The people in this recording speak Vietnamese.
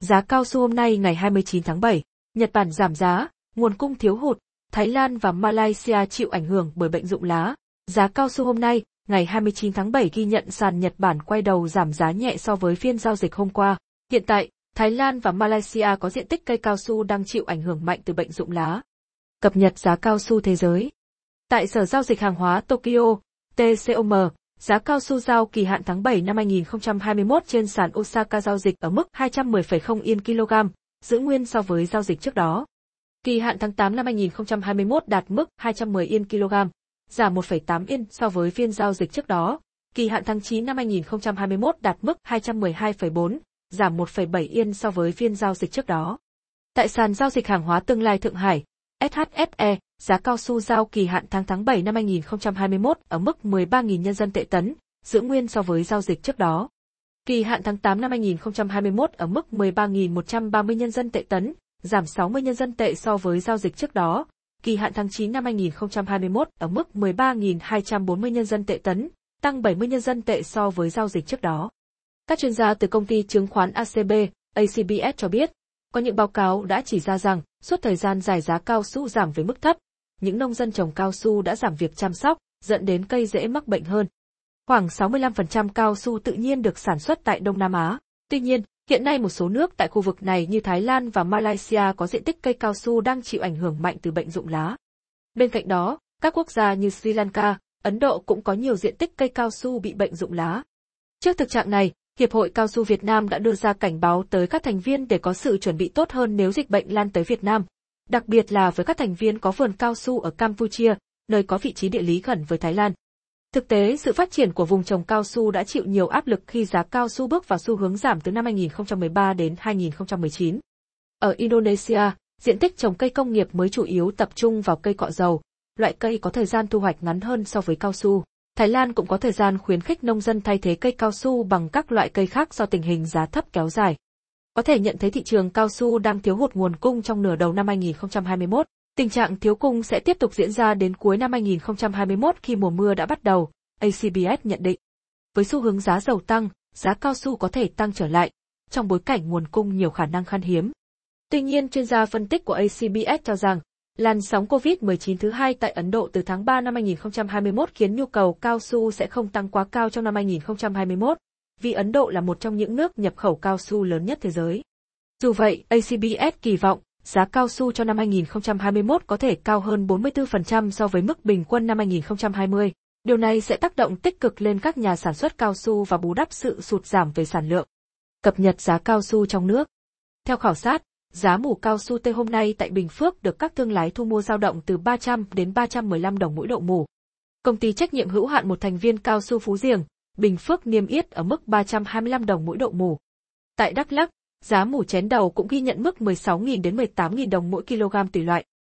Giá cao su hôm nay ngày 29 tháng 7, Nhật Bản giảm giá, nguồn cung thiếu hụt, Thái Lan và Malaysia chịu ảnh hưởng bởi bệnh rụng lá. Giá cao su hôm nay, ngày 29 tháng 7 ghi nhận sàn Nhật Bản quay đầu giảm giá nhẹ so với phiên giao dịch hôm qua. Hiện tại, Thái Lan và Malaysia có diện tích cây cao su đang chịu ảnh hưởng mạnh từ bệnh rụng lá. Cập nhật giá cao su thế giới. Tại Sở Giao dịch Hàng hóa Tokyo, TCOM, giá cao su giao kỳ hạn tháng 7 năm 2021 trên sàn Osaka giao dịch ở mức 210,0 yên kg, giữ nguyên so với giao dịch trước đó. Kỳ hạn tháng 8 năm 2021 đạt mức 210 yên kg, giảm 1,8 yên so với phiên giao dịch trước đó. Kỳ hạn tháng 9 năm 2021 đạt mức 212,4, giảm 1,7 yên so với phiên giao dịch trước đó. Tại sàn giao dịch hàng hóa tương lai Thượng Hải, SHFE, giá cao su giao kỳ hạn tháng tháng 7 năm 2021 ở mức 13.000 nhân dân tệ tấn, giữ nguyên so với giao dịch trước đó. Kỳ hạn tháng 8 năm 2021 ở mức 13.130 nhân dân tệ tấn, giảm 60 nhân dân tệ so với giao dịch trước đó. Kỳ hạn tháng 9 năm 2021 ở mức 13.240 nhân dân tệ tấn, tăng 70 nhân dân tệ so với giao dịch trước đó. Các chuyên gia từ công ty chứng khoán ACB, ACBS cho biết, có những báo cáo đã chỉ ra rằng, suốt thời gian dài giá cao su giảm với mức thấp, những nông dân trồng cao su đã giảm việc chăm sóc, dẫn đến cây dễ mắc bệnh hơn. Khoảng 65% cao su tự nhiên được sản xuất tại Đông Nam Á. Tuy nhiên, hiện nay một số nước tại khu vực này như Thái Lan và Malaysia có diện tích cây cao su đang chịu ảnh hưởng mạnh từ bệnh rụng lá. Bên cạnh đó, các quốc gia như Sri Lanka, Ấn Độ cũng có nhiều diện tích cây cao su bị bệnh rụng lá. Trước thực trạng này, Hiệp hội Cao su Việt Nam đã đưa ra cảnh báo tới các thành viên để có sự chuẩn bị tốt hơn nếu dịch bệnh lan tới Việt Nam, đặc biệt là với các thành viên có vườn cao su ở Campuchia, nơi có vị trí địa lý gần với Thái Lan. Thực tế, sự phát triển của vùng trồng cao su đã chịu nhiều áp lực khi giá cao su bước vào xu hướng giảm từ năm 2013 đến 2019. Ở Indonesia, diện tích trồng cây công nghiệp mới chủ yếu tập trung vào cây cọ dầu, loại cây có thời gian thu hoạch ngắn hơn so với cao su. Thái Lan cũng có thời gian khuyến khích nông dân thay thế cây cao su bằng các loại cây khác do tình hình giá thấp kéo dài. Có thể nhận thấy thị trường cao su đang thiếu hụt nguồn cung trong nửa đầu năm 2021. Tình trạng thiếu cung sẽ tiếp tục diễn ra đến cuối năm 2021 khi mùa mưa đã bắt đầu, ACBS nhận định. Với xu hướng giá dầu tăng, giá cao su có thể tăng trở lại, trong bối cảnh nguồn cung nhiều khả năng khan hiếm. Tuy nhiên chuyên gia phân tích của ACBS cho rằng, Làn sóng COVID-19 thứ hai tại Ấn Độ từ tháng 3 năm 2021 khiến nhu cầu cao su sẽ không tăng quá cao trong năm 2021, vì Ấn Độ là một trong những nước nhập khẩu cao su lớn nhất thế giới. Dù vậy, ACBS kỳ vọng giá cao su cho năm 2021 có thể cao hơn 44% so với mức bình quân năm 2020. Điều này sẽ tác động tích cực lên các nhà sản xuất cao su và bù đắp sự sụt giảm về sản lượng. Cập nhật giá cao su trong nước. Theo khảo sát, Giá mủ cao su tê hôm nay tại Bình Phước được các thương lái thu mua dao động từ 300 đến 315 đồng mỗi độ mủ. Công ty trách nhiệm hữu hạn một thành viên cao su Phú Diềng, Bình Phước niêm yết ở mức 325 đồng mỗi độ mù. Tại Đắk Lắk, giá mù chén đầu cũng ghi nhận mức 16.000 đến 18.000 đồng mỗi kg tùy loại.